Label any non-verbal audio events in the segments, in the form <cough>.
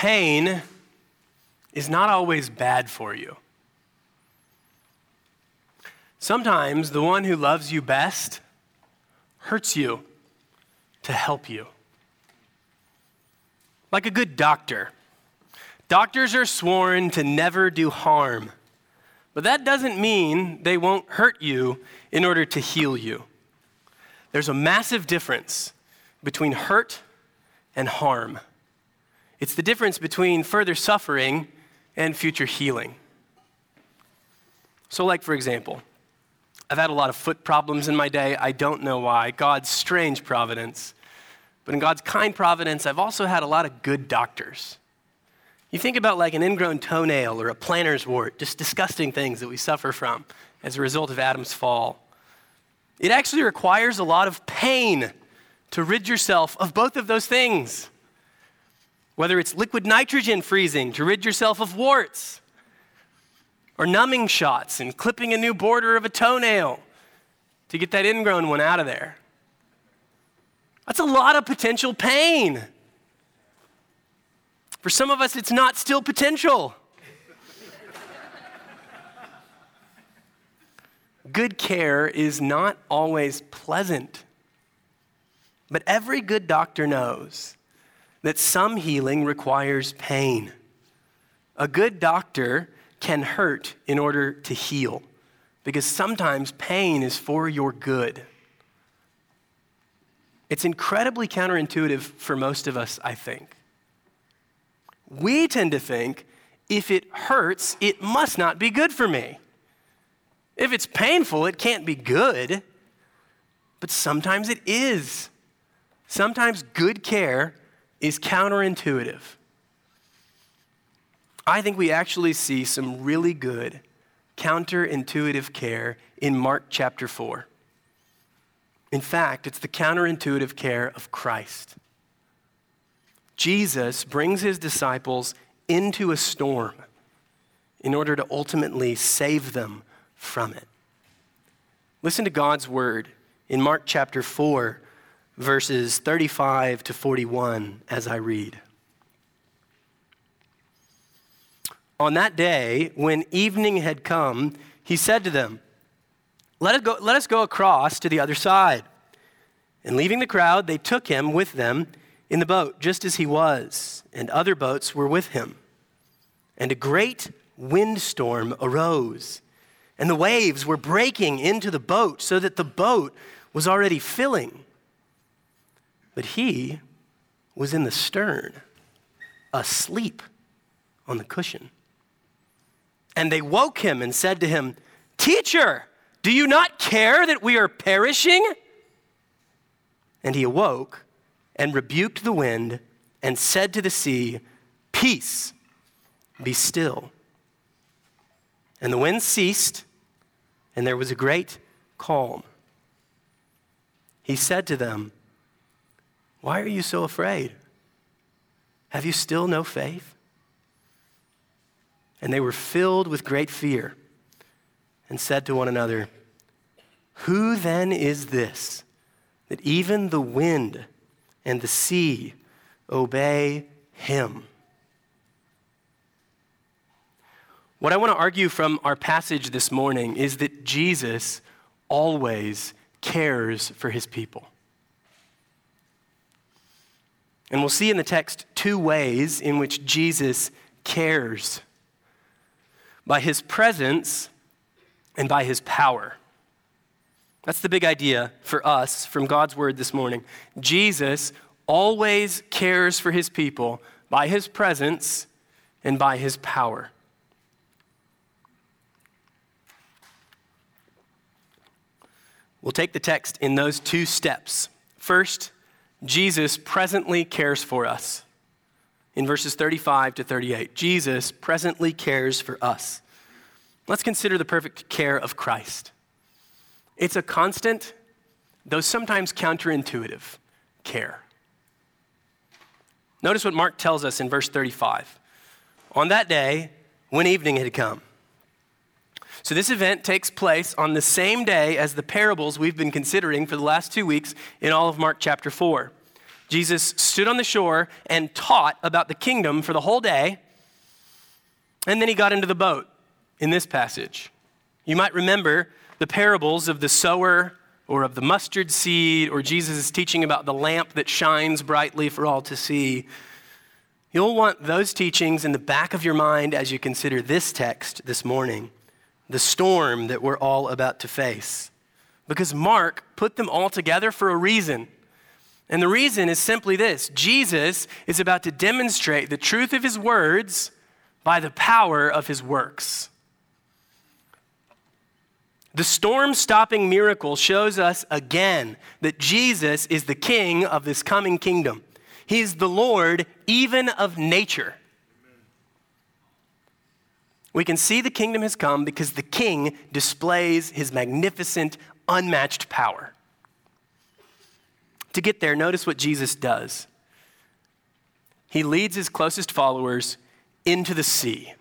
pain is not always bad for you. Sometimes the one who loves you best hurts you to help you. Like a good doctor. Doctors are sworn to never do harm, but that doesn't mean they won't hurt you in order to heal you. There's a massive difference between hurt and harm. It's the difference between further suffering and future healing. So, like, for example, I've had a lot of foot problems in my day. I don't know why. God's strange providence. But in God's kind providence, I've also had a lot of good doctors. You think about like an ingrown toenail or a plantar's wart, just disgusting things that we suffer from as a result of Adam's fall. It actually requires a lot of pain to rid yourself of both of those things. Whether it's liquid nitrogen freezing to rid yourself of warts, or numbing shots and clipping a new border of a toenail to get that ingrown one out of there. That's a lot of potential pain. For some of us, it's not still potential. good care is not always pleasant. But every good doctor knows that some healing requires pain. A good doctor can hurt in order to heal because sometimes pain is for your good. It's incredibly counterintuitive for most of us, I think. We tend to think if it hurts, it must not be good for me. If it's painful, it can't be good. But sometimes it is. Sometimes good care is counterintuitive. I think we actually see some really good counterintuitive care in Mark chapter 4. In fact, it's the counterintuitive care of Christ. Jesus brings his disciples into a storm in order to ultimately save them from it. Listen to God's word in Mark chapter 4, verses 35 to 41 as I read. On that day, when evening had come, he said to them, let us, go, let us go across to the other side. And leaving the crowd, they took him with them in the boat, just as he was, and other boats were with him. And a great windstorm arose, and the waves were breaking into the boat, so that the boat was already filling. But he was in the stern, asleep on the cushion. And they woke him and said to him, Teacher, do you not care that we are perishing? And he awoke and rebuked the wind and said to the sea, Peace, be still. And the wind ceased, and there was a great calm. He said to them, Why are you so afraid? Have you still no faith? And they were filled with great fear and said to one another, Who then is this that even the wind and the sea obey him? What I want to argue from our passage this morning is that Jesus always cares for his people. And we'll see in the text two ways in which Jesus cares by his presence and by his power. That's the big idea for us from God's word this morning. Jesus always cares for his people by his presence and by his power. We'll take the text in those two steps. First, Jesus presently cares for us in verses 35 to 38. Jesus presently cares for us. Let's consider the perfect care of Christ. It's a constant, though sometimes counterintuitive, care. Notice what Mark tells us in verse 35. On that day, when evening had come. So, this event takes place on the same day as the parables we've been considering for the last two weeks in all of Mark chapter 4. Jesus stood on the shore and taught about the kingdom for the whole day, and then he got into the boat in this passage. You might remember the parables of the sower or of the mustard seed, or Jesus' teaching about the lamp that shines brightly for all to see. You'll want those teachings in the back of your mind as you consider this text this morning, the storm that we're all about to face. Because Mark put them all together for a reason. And the reason is simply this Jesus is about to demonstrate the truth of his words by the power of his works. The storm stopping miracle shows us again that Jesus is the king of this coming kingdom. He's the Lord even of nature. We can see the kingdom has come because the king displays his magnificent, unmatched power. To get there, notice what Jesus does. He leads his closest followers into the sea.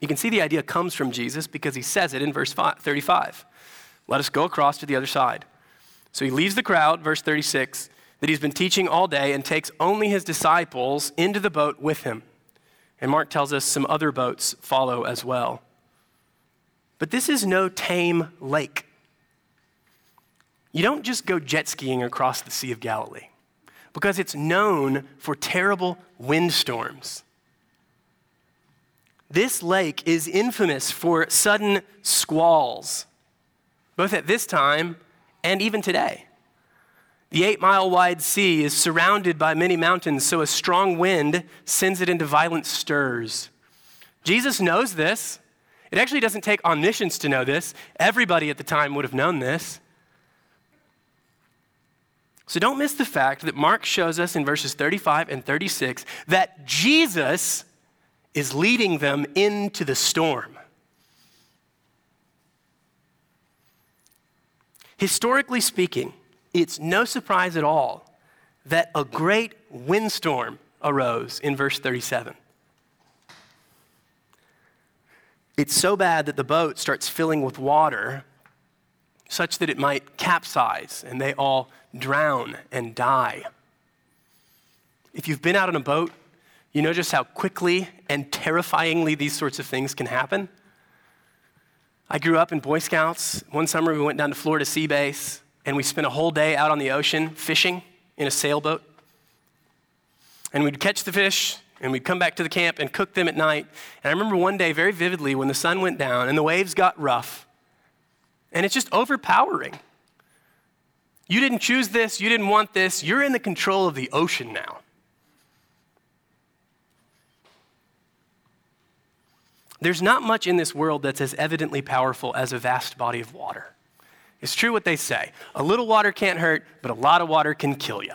You can see the idea comes from Jesus because he says it in verse 35. Let us go across to the other side. So he leaves the crowd, verse 36, that he's been teaching all day and takes only his disciples into the boat with him. And Mark tells us some other boats follow as well. But this is no tame lake. You don't just go jet skiing across the Sea of Galilee because it's known for terrible windstorms. This lake is infamous for sudden squalls, both at this time and even today. The eight mile wide sea is surrounded by many mountains, so a strong wind sends it into violent stirs. Jesus knows this. It actually doesn't take omniscience to know this. Everybody at the time would have known this. So don't miss the fact that Mark shows us in verses 35 and 36 that Jesus is leading them into the storm. Historically speaking, it's no surprise at all that a great windstorm arose in verse 37. It's so bad that the boat starts filling with water, such that it might capsize and they all drown and die. If you've been out on a boat, you know just how quickly and terrifyingly these sorts of things can happen. I grew up in Boy Scouts. One summer we went down to Florida Sea Base and we spent a whole day out on the ocean fishing in a sailboat. And we'd catch the fish, and we'd come back to the camp and cook them at night. And I remember one day very vividly when the sun went down and the waves got rough, and it's just overpowering. You didn't choose this, you didn't want this, you're in the control of the ocean now. There's not much in this world that's as evidently powerful as a vast body of water. It's true what they say. A little water can't hurt, but a lot of water can kill you.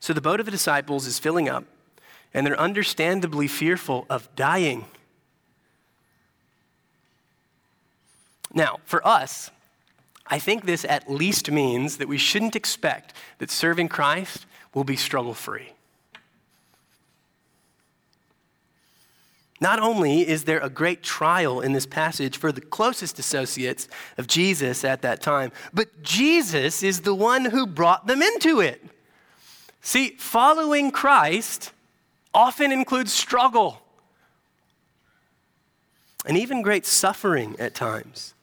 So the boat of the disciples is filling up, and they're understandably fearful of dying. Now, for us, I think this at least means that we shouldn't expect that serving Christ will be struggle free. Not only is there a great trial in this passage for the closest associates of Jesus at that time, but Jesus is the one who brought them into it. See, following Christ often includes struggle and even great suffering at times.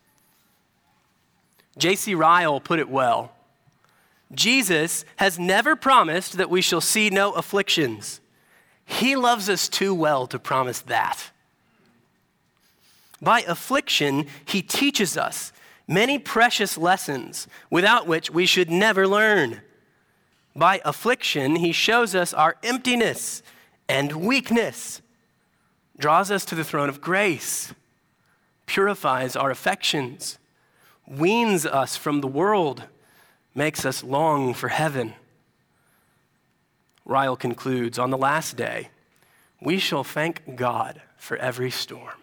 J.C. Ryle put it well Jesus has never promised that we shall see no afflictions. He loves us too well to promise that. By affliction, He teaches us many precious lessons without which we should never learn. By affliction, He shows us our emptiness and weakness, draws us to the throne of grace, purifies our affections, weans us from the world, makes us long for heaven. Ryle concludes On the last day, we shall thank God for every storm.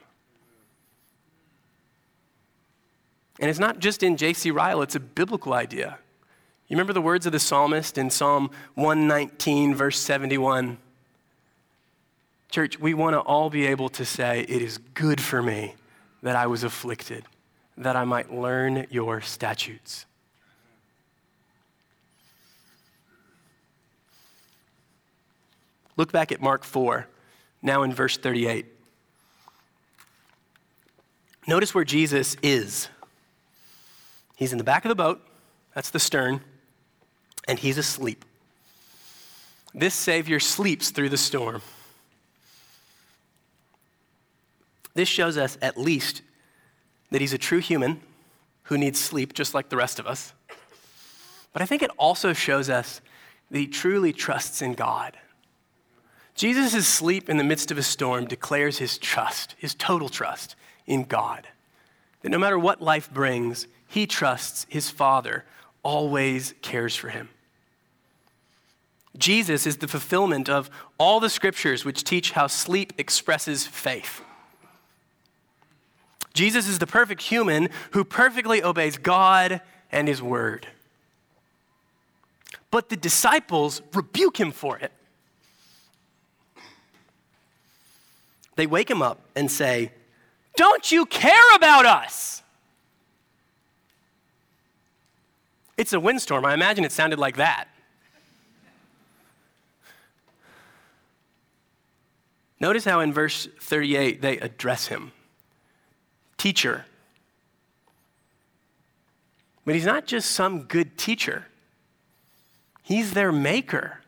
And it's not just in J.C. Ryle, it's a biblical idea. You remember the words of the psalmist in Psalm 119, verse 71? Church, we want to all be able to say, It is good for me that I was afflicted, that I might learn your statutes. Look back at Mark 4, now in verse 38. Notice where Jesus is. He's in the back of the boat, that's the stern, and he's asleep. This Savior sleeps through the storm. This shows us at least that he's a true human who needs sleep just like the rest of us. But I think it also shows us that he truly trusts in God. Jesus' sleep in the midst of a storm declares his trust, his total trust in God. That no matter what life brings, he trusts his Father always cares for him. Jesus is the fulfillment of all the scriptures which teach how sleep expresses faith. Jesus is the perfect human who perfectly obeys God and his word. But the disciples rebuke him for it. They wake him up and say, Don't you care about us? It's a windstorm. I imagine it sounded like that. Notice how in verse 38 they address him teacher. But he's not just some good teacher, he's their maker.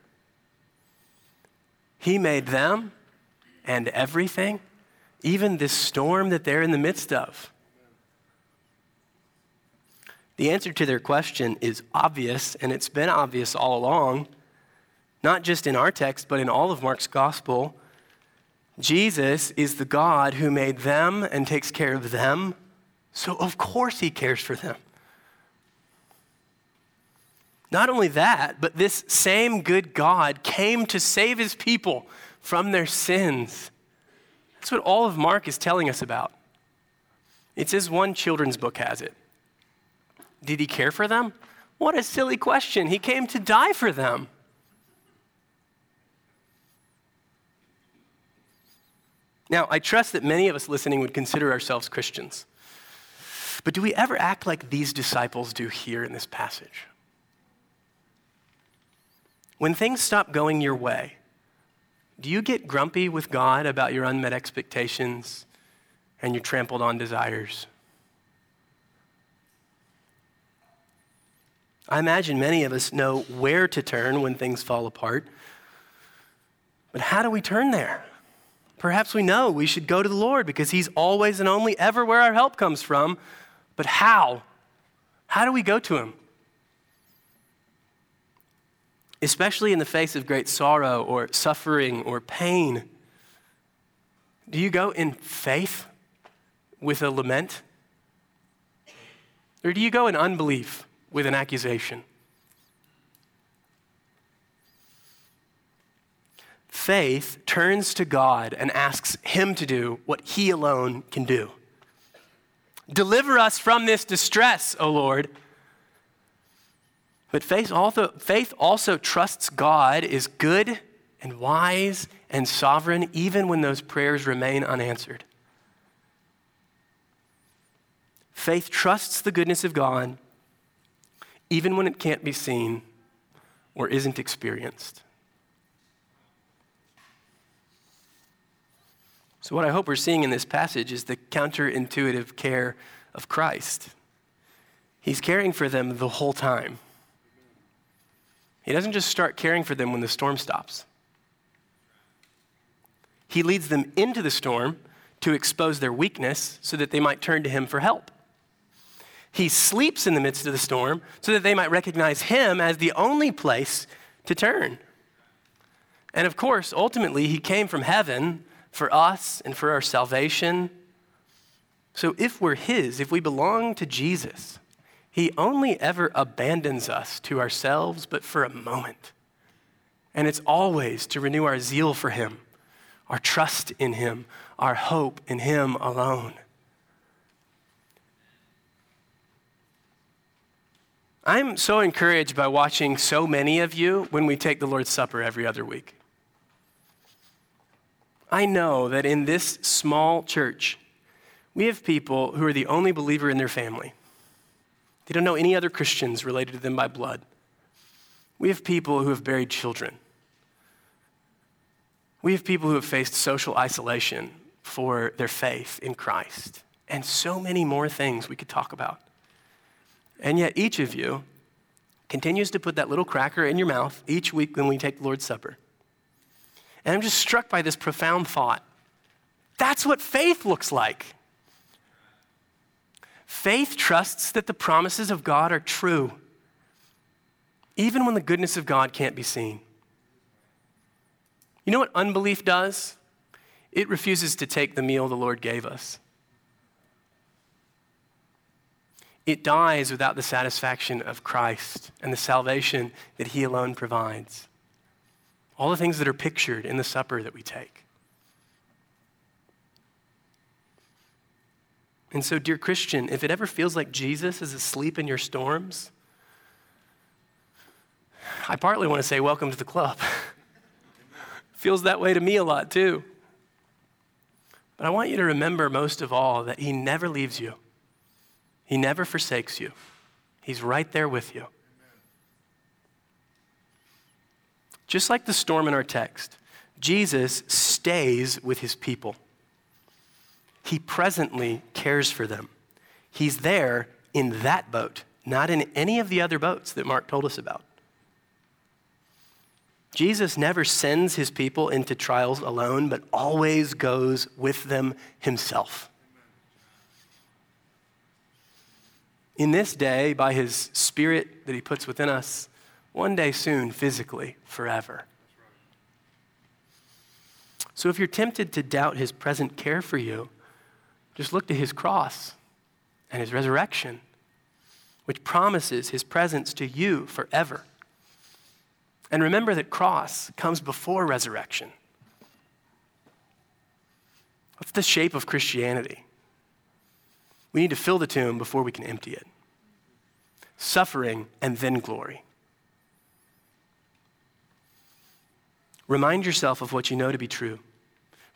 He made them and everything, even this storm that they're in the midst of. The answer to their question is obvious, and it's been obvious all along, not just in our text, but in all of Mark's gospel. Jesus is the God who made them and takes care of them, so of course he cares for them. Not only that, but this same good God came to save his people from their sins. That's what all of Mark is telling us about. It's as one children's book has it. Did he care for them? What a silly question. He came to die for them. Now, I trust that many of us listening would consider ourselves Christians. But do we ever act like these disciples do here in this passage? When things stop going your way, do you get grumpy with God about your unmet expectations and your trampled on desires? I imagine many of us know where to turn when things fall apart. But how do we turn there? Perhaps we know we should go to the Lord because He's always and only ever where our help comes from. But how? How do we go to Him? Especially in the face of great sorrow or suffering or pain. Do you go in faith with a lament? Or do you go in unbelief? with an accusation. Faith turns to God and asks Him to do what He alone can do. Deliver us from this distress, O Lord. But faith also, faith also trusts God is good and wise and sovereign, even when those prayers remain unanswered. Faith trusts the goodness of God even when it can't be seen or isn't experienced. So, what I hope we're seeing in this passage is the counterintuitive care of Christ. He's caring for them the whole time. He doesn't just start caring for them when the storm stops. He leads them into the storm to expose their weakness so that they might turn to Him for help. He sleeps in the midst of the storm so that they might recognize him as the only place to turn. And of course, ultimately, he came from heaven for us and for our salvation. So if we're his, if we belong to Jesus, he only ever abandons us to ourselves, but for a moment. And it's always to renew our zeal for him, our trust in him, our hope in him alone. I'm so encouraged by watching so many of you when we take the Lord's Supper every other week. I know that in this small church, We have people who are the only believer in their family. They don't know any other Christians related to them by blood. We have people who have buried children. We have people who have faced social isolation for their faith in Christ, and so many more things we could talk about. And yet, each of you continues to put that little cracker in your mouth each week when we take the Lord's Supper. And I'm just struck by this profound thought. That's what faith looks like. Faith trusts that the promises of God are true, even when the goodness of God can't be seen. You know what unbelief does? It refuses to take the meal the Lord gave us. It dies without the satisfaction of Christ and the salvation that He alone provides. All the things that are pictured in the supper that we take. And so, dear Christian, if it ever feels like Jesus is asleep in your storms, I partly want to say, Welcome to the club. <laughs> Feels that way to me a lot too. But I want you to remember most of all that He never leaves you, He never forsakes you. He's right there with you. Just like the storm in our text, Jesus stays with His people. He presently cares for them. He's there in that boat, not in any of the other boats that Mark told us about. Jesus never sends his people into trials alone, but always goes with them himself. In this day, by his spirit that he puts within us, one day soon, physically, forever. So if you're tempted to doubt his present care for you, just look to his cross and his resurrection, which promises his presence to you forever. And remember that cross comes before resurrection. What's the shape of Christianity? We need to fill the tomb before we can empty it. Suffering and then glory. Remind yourself of what you know to be true.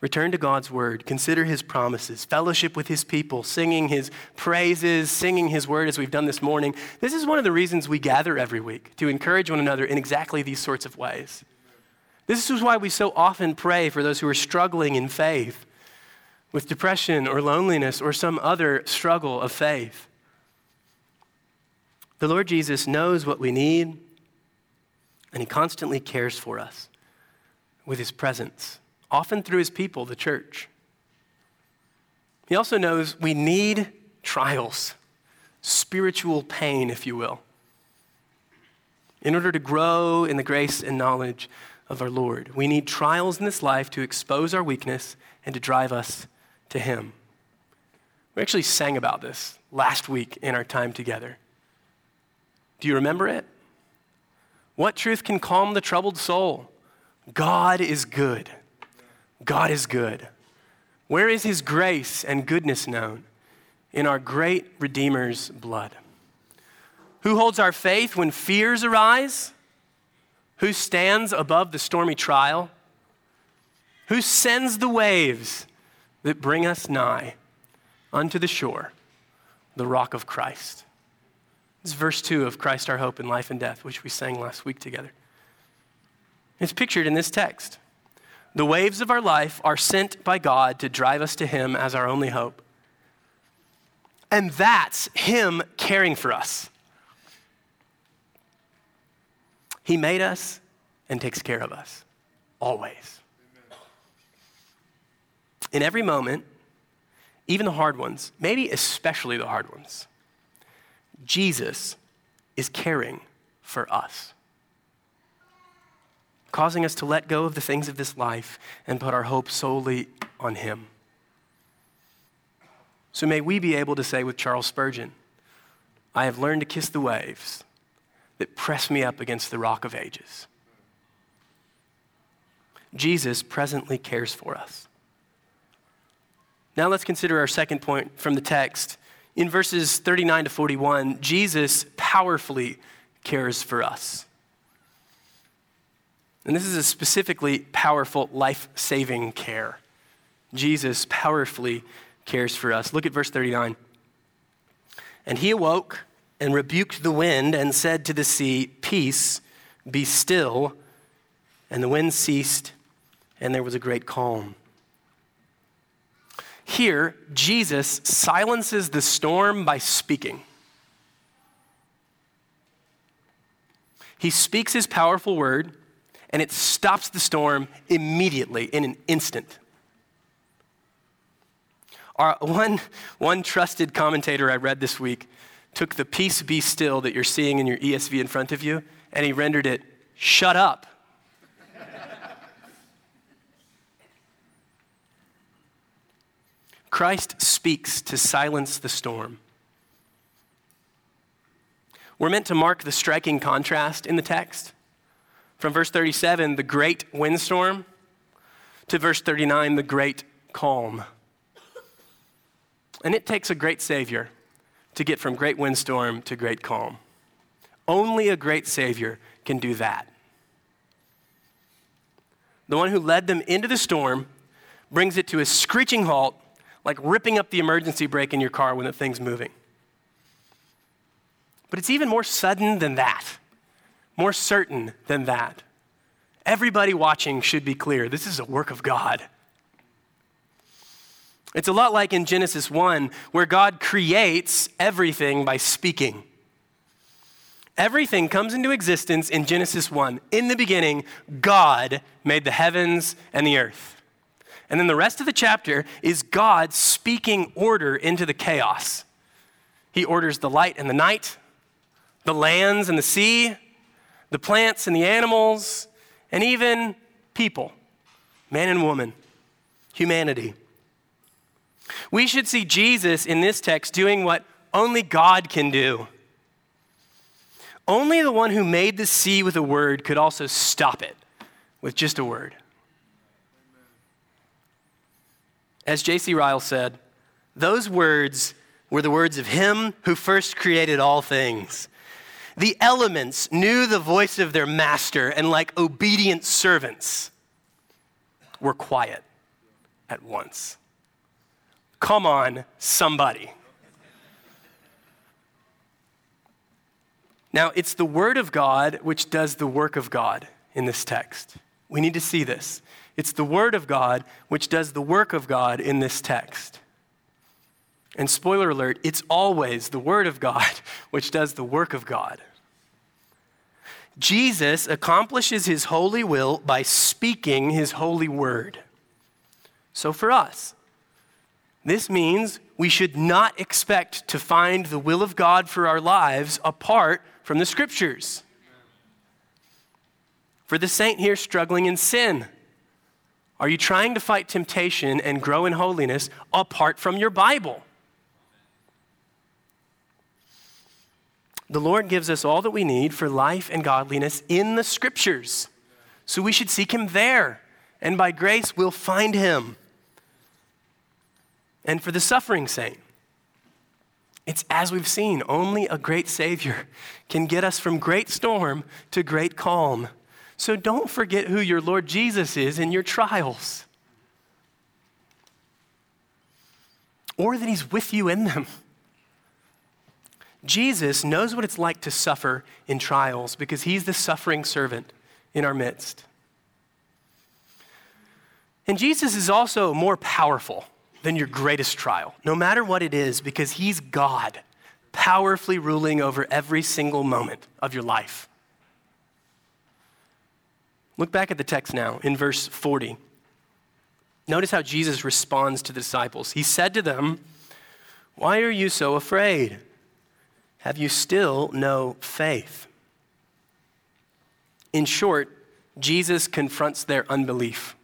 Return to God's word. Consider his promises. Fellowship with his people, singing his praises, singing his word as we've done this morning. This is one of the reasons we gather every week to encourage one another in exactly these sorts of ways. This is why we so often pray for those who are struggling in faith with depression or loneliness or some other struggle of faith. The Lord Jesus knows what we need, and he constantly cares for us with his presence often through his people, the church. He also knows we need trials, spiritual pain, if you will, in order to grow in the grace and knowledge of our Lord. We need trials in this life to expose our weakness and to drive us to Him. We actually sang about this last week in our time together. Do you remember it? What truth can calm the troubled soul? God is good. God is good. Where is his grace and goodness known? In our great Redeemer's blood. Who holds our faith when fears arise? Who stands above the stormy trial? Who sends the waves that bring us nigh unto the shore, the rock of Christ? This is verse 2 of Christ our hope in life and death, which we sang last week together. It's pictured in this text. The waves of our life are sent by God to drive us to Him as our only hope. And that's Him caring for us. He made us and takes care of us, always. In every moment, even the hard ones, maybe especially the hard ones, Jesus is caring for us causing us to let go of the things of this life and put our hope solely on Him. So may we be able to say with Charles Spurgeon, I have learned to kiss the waves that press me up against the rock of ages. Jesus presently cares for us. Now let's consider our second point from the text. In verses 39 to 41, Jesus powerfully cares for us. And this is a specifically powerful life saving care. Jesus powerfully cares for us. Look at verse 39. And he awoke and rebuked the wind and said to the sea, Peace, be still. And the wind ceased, and there was a great calm. Here, Jesus silences the storm by speaking. He speaks his powerful word, and it stops the storm immediately in an instant. Our, one, one trusted commentator I read this week took the peace be still that you're seeing in your ESV in front of you, and he rendered it, shut up. <laughs> Christ speaks to silence the storm. We're meant to mark the striking contrast in the text. From verse 37, the great windstorm, to verse 39, the great calm. And it takes a great Savior to get from great windstorm to great calm. Only a great Savior can do that. The one who led them into the storm brings it to a screeching halt, like ripping up the emergency brake in your car when the thing's moving. But it's even more sudden than that, more certain than that. Everybody watching should be clear this is a work of God. It's a lot like in Genesis 1, where God creates everything by speaking. Everything comes into existence in Genesis 1. In the beginning, God made the heavens and the earth. And then the rest of the chapter is God speaking order into the chaos. He orders the light and the night, the lands and the sea, the plants and the animals, and even people, man and woman, humanity. We should see Jesus in this text doing what only God can do. Only the one who made the sea with a word could also stop it with just a word. As J.C. Ryle said, those words were the words of him who first created all things. The elements knew the voice of their master, and like obedient servants, were quiet at once. Come on, somebody. Now, it's the Word of God which does the work of God in this text. We need to see this. It's the Word of God which does the work of God in this text. And spoiler alert, it's always the Word of God <laughs> which does the work of God. Jesus accomplishes his holy will by speaking his holy word. So for us, this means we should not expect to find the will of God for our lives apart from the scriptures. For the saint here struggling in sin, are you trying to fight temptation and grow in holiness apart from your Bible? The Lord gives us all that we need for life and godliness in the scriptures. So we should seek Him there, and by grace we'll find Him and for the suffering saint. It's as we've seen, only a great Savior can get us from great storm to great calm. So don't forget who your Lord Jesus is in your trials, or that He's with you in them. Jesus knows what it's like to suffer in trials because He's the suffering servant in our midst. And Jesus is also more powerful than your greatest trial, no matter what it is, because He's God, powerfully ruling over every single moment of your life. Look back at the text now in verse 40. Notice how Jesus responds to the disciples. He said to them, Why are you so afraid? Have you still no faith? In short, Jesus confronts their unbelief.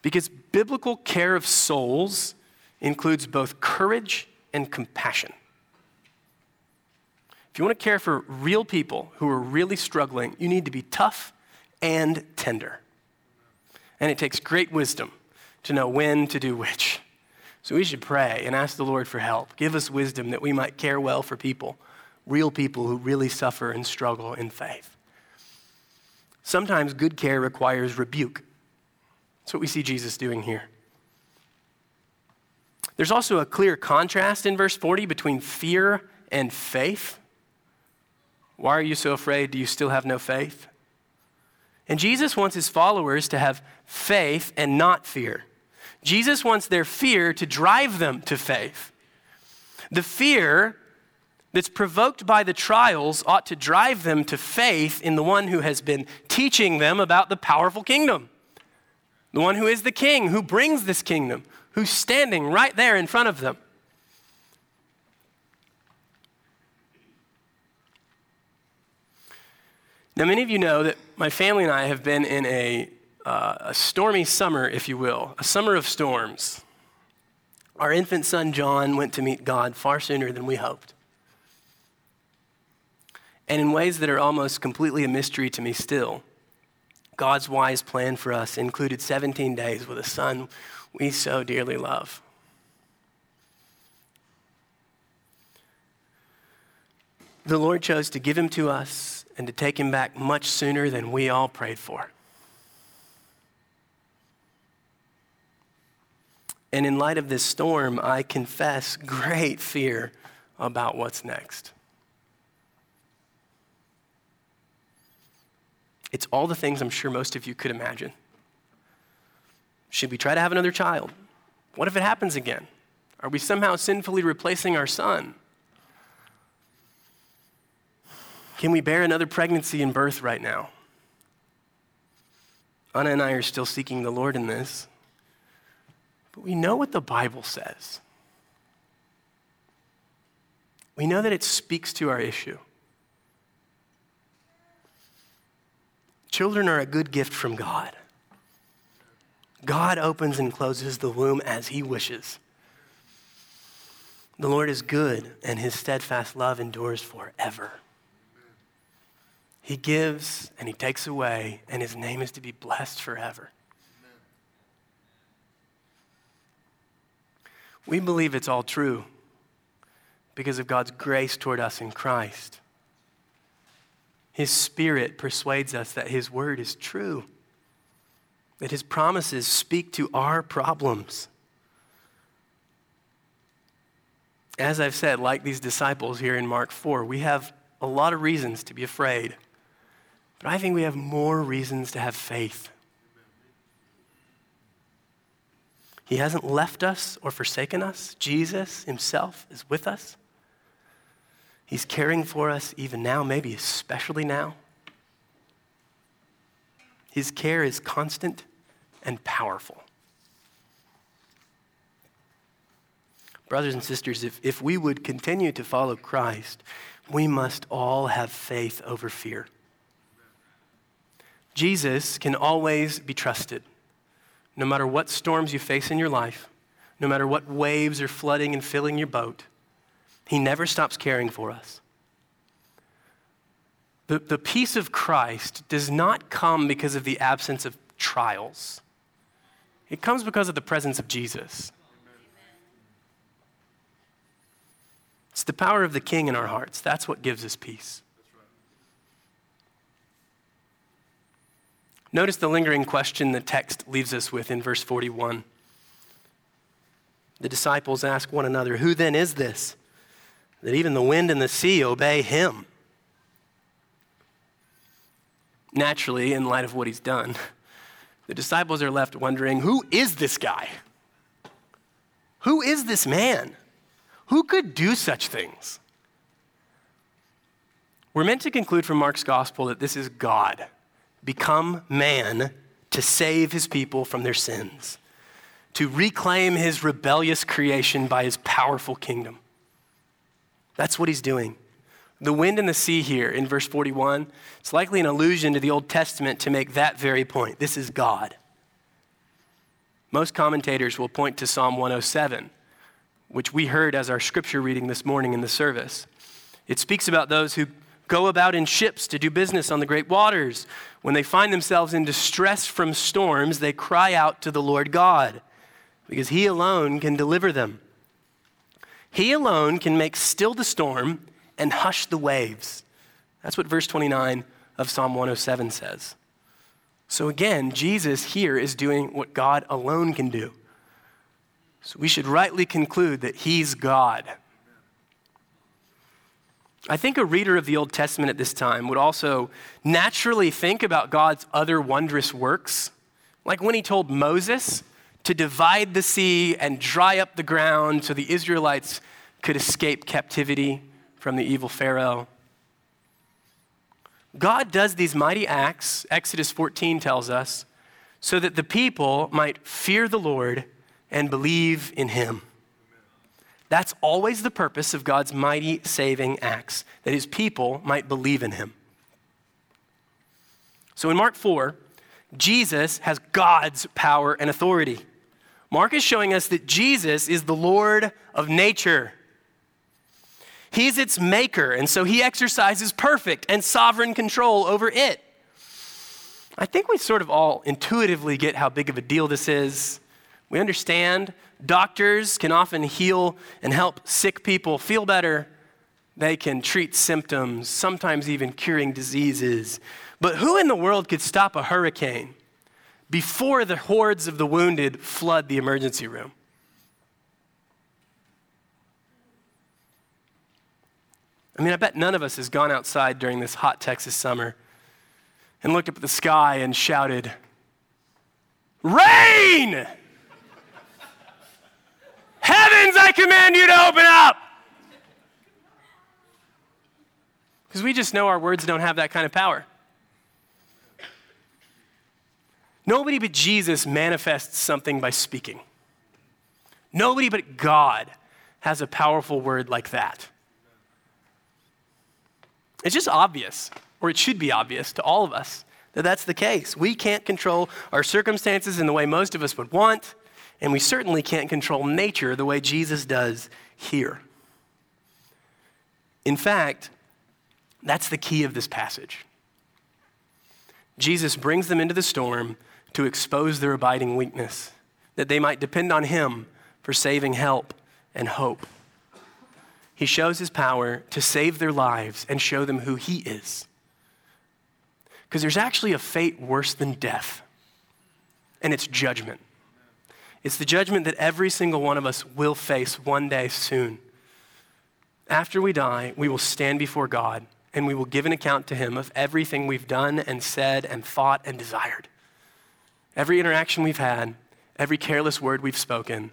Because biblical care of souls includes both courage and compassion. If you want to care for real people who are really struggling, you need to be tough and tender. And it takes great wisdom to know when to do which. So we should pray and ask the Lord for help. Give us wisdom that we might care well for people, real people who really suffer and struggle in faith. Sometimes good care requires rebuke. That's what we see Jesus doing here. There's also a clear contrast in verse 40 between fear and faith. Why are you so afraid? Do you still have no faith? And Jesus wants his followers to have faith and not fear. Jesus wants their fear to drive them to faith. The fear that's provoked by the trials ought to drive them to faith in the one who has been teaching them about the powerful kingdom, the one who is the king, who brings this kingdom, who's standing right there in front of them. Now, many of you know that my family and I have been in a, uh, a stormy summer, if you will, a summer of storms. Our infant son John went to meet God far sooner than we hoped. And in ways that are almost completely a mystery to me still, God's wise plan for us included 17 days with a son we so dearly love. The Lord chose to give him to us and to take him back much sooner than we all prayed for. And in light of this storm, I confess great fear about what's next. It's all the things I'm sure most of you could imagine. Should we try to have another child? What if it happens again? Are we somehow sinfully replacing our son? Can we bear another pregnancy and birth right now? Anna and I are still seeking the Lord in this. But we know what the Bible says. We know that it speaks to our issue. Children are a good gift from God. God opens and closes the womb as he wishes. The Lord is good, and his steadfast love endures forever. He gives and he takes away, and his name is to be blessed forever. We believe it's all true because of God's grace toward us in Christ. His Spirit persuades us that His Word is true, that His promises speak to our problems. As I've said, like these disciples here in Mark 4, we have a lot of reasons to be afraid. But I think we have more reasons to have faith. He hasn't left us or forsaken us. Jesus himself is with us. He's caring for us even now, maybe especially now. His care is constant and powerful. Brothers and sisters, if, if we would continue to follow Christ, we must all have faith over fear. Jesus can always be trusted. No matter what storms you face in your life, no matter what waves are flooding and filling your boat, He never stops caring for us. The, the peace of Christ does not come because of the absence of trials, it comes because of the presence of Jesus. It's the power of the King in our hearts. That's what gives us peace. Notice the lingering question the text leaves us with in verse 41. The disciples ask one another, Who then is this? That even the wind and the sea obey him. Naturally, in light of what he's done, the disciples are left wondering, Who is this guy? Who is this man? Who could do such things? We're meant to conclude from Mark's gospel that this is God become man to save his people from their sins, to reclaim his rebellious creation by his powerful kingdom. That's what he's doing. The wind and the sea here in verse 41, it's likely an allusion to the Old Testament to make that very point. This is God. Most commentators will point to Psalm 107, which we heard as our scripture reading this morning in the service. It speaks about those who go about in ships to do business on the great waters. When they find themselves in distress from storms, they cry out to the Lord God because He alone can deliver them. He alone can make still the storm and hush the waves. That's what verse 29 of Psalm 107 says. So again, Jesus here is doing what God alone can do. So we should rightly conclude that he's God. I think a reader of the Old Testament at this time would also naturally think about God's other wondrous works, like when he told Moses to divide the sea and dry up the ground so the Israelites could escape captivity from the evil Pharaoh. God does these mighty acts, Exodus 14 tells us, so that the people might fear the Lord and believe in him. That's always the purpose of God's mighty saving acts, that his people might believe in him. So in Mark 4, Jesus has God's power and authority. Mark is showing us that Jesus is the Lord of nature. He's its maker, and so he exercises perfect and sovereign control over it. I think we sort of all intuitively get how big of a deal this is. We understand doctors can often heal and help sick people feel better. They can treat symptoms, sometimes even curing diseases. But who in the world could stop a hurricane before the hordes of the wounded flood the emergency room? I mean, I bet none of us has gone outside during this hot Texas summer and looked up at the sky and shouted, Rain! Heavens, I command you to open up! Because we just know our words don't have that kind of power. Nobody but Jesus manifests something by speaking. Nobody but God has a powerful word like that. It's just obvious, or it should be obvious to all of us, that that's the case. We can't control our circumstances in the way most of us would want, and we certainly can't control nature the way Jesus does here. In fact, that's the key of this passage. Jesus brings them into the storm to expose their abiding weakness, that they might depend on Him for saving help and hope. He shows His power to save their lives and show them who He is. Because there's actually a fate worse than death, and it's judgment. It's the judgment that every single one of us will face one day soon. After we die, we will stand before God and we will give an account to Him of everything we've done and said and thought and desired. Every interaction we've had, every careless word we've spoken.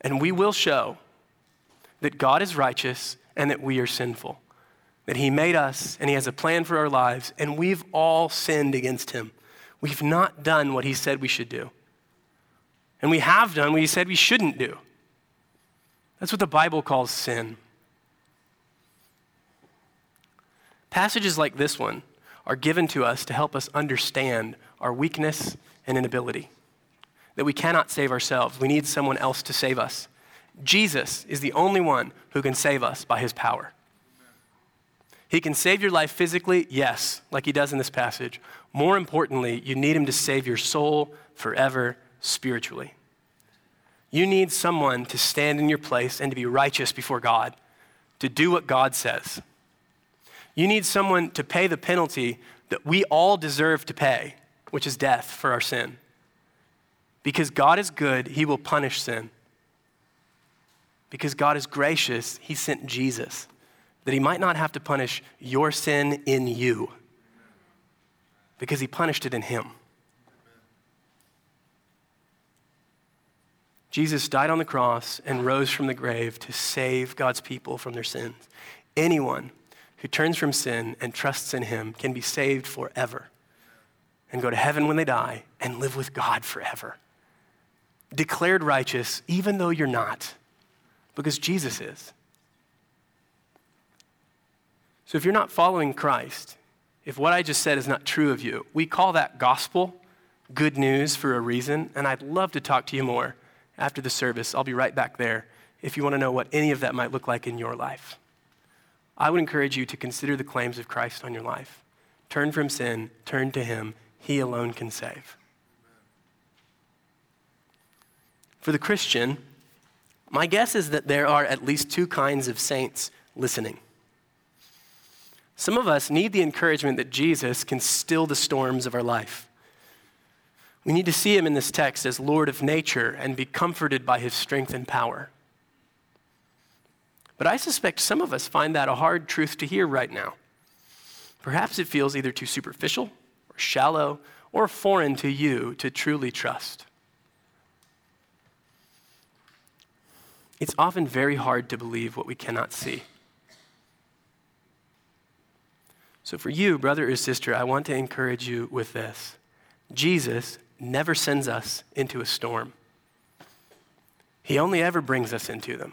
And we will show that God is righteous and that we are sinful. That He made us and He has a plan for our lives, and we've all sinned against Him. We've not done what He said we should do. And we have done what He said we shouldn't do. That's what the Bible calls sin. Passages like this one are given to us to help us understand our weakness and inability. That we cannot save ourselves. We need someone else to save us. Jesus is the only one who can save us by his power. He can save your life physically, yes, like he does in this passage. More importantly, you need him to save your soul forever spiritually. You need someone to stand in your place and to be righteous before God, to do what God says. You need someone to pay the penalty that we all deserve to pay, which is death for our sin. Because God is good, he will punish sin. Because God is gracious, he sent Jesus that he might not have to punish your sin in you, because he punished it in him. Jesus died on the cross and rose from the grave to save God's people from their sins. Anyone who turns from sin and trusts in him can be saved forever and go to heaven when they die and live with God forever. Declared righteous, even though you're not because Jesus is. So if you're not following Christ, if what I just said is not true of you, we call that gospel good news for a reason, and I'd love to talk to you more after the service. I'll be right back there if you want to know what any of that might look like in your life. I would encourage you to consider the claims of Christ on your life. Turn from sin, turn to Him. He alone can save. For the Christian, my guess is that there are at least two kinds of saints listening. Some of us need the encouragement that Jesus can still the storms of our life. We need to see him in this text as Lord of nature and be comforted by his strength and power. But I suspect some of us find that a hard truth to hear right now. Perhaps it feels either too superficial or shallow or foreign to you to truly trust. It's often very hard to believe what we cannot see. So, for you, brother or sister, I want to encourage you with this Jesus never sends us into a storm, He only ever brings us into them.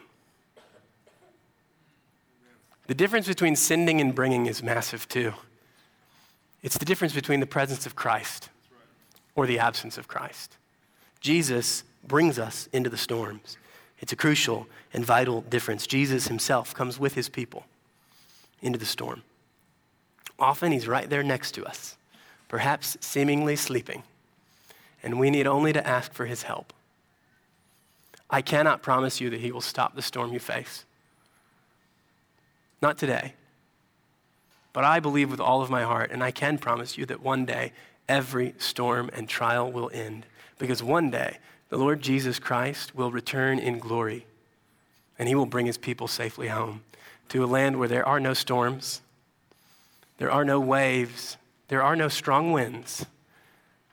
The difference between sending and bringing is massive, too. It's the difference between the presence of Christ or the absence of Christ. Jesus brings us into the storms. It's a crucial and vital difference. Jesus himself comes with his people into the storm. Often he's right there next to us, perhaps seemingly sleeping, and we need only to ask for his help. I cannot promise you that he will stop the storm you face. Not today. But I believe with all of my heart, and I can promise you that one day every storm and trial will end. Because one day the Lord Jesus Christ will return in glory and he will bring his people safely home to a land where there are no storms, there are no waves, there are no strong winds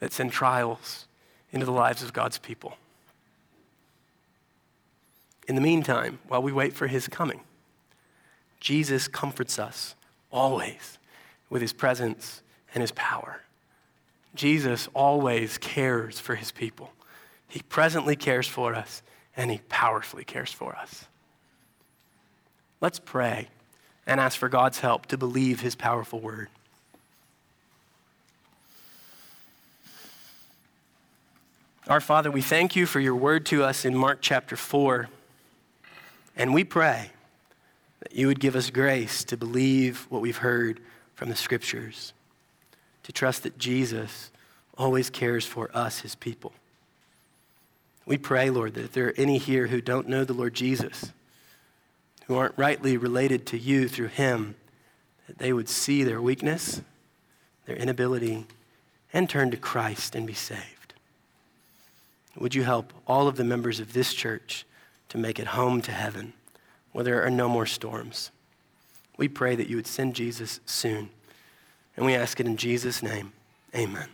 that send trials into the lives of God's people. In the meantime, while we wait for his coming, Jesus comforts us always with his presence and his power. Jesus always cares for his people. He presently cares for us, and he powerfully cares for us. Let's pray and ask for God's help to believe his powerful word. Our Father, we thank you for your word to us in Mark chapter 4, and we pray that you would give us grace to believe what we've heard from the scriptures, to trust that Jesus always cares for us, his people. We pray, Lord, that if there are any here who don't know the Lord Jesus, who aren't rightly related to you through him, that they would see their weakness, their inability, and turn to Christ and be saved. Would you help all of the members of this church to make it home to heaven where there are no more storms? We pray that you would send Jesus soon. And we ask it in Jesus' name. Amen.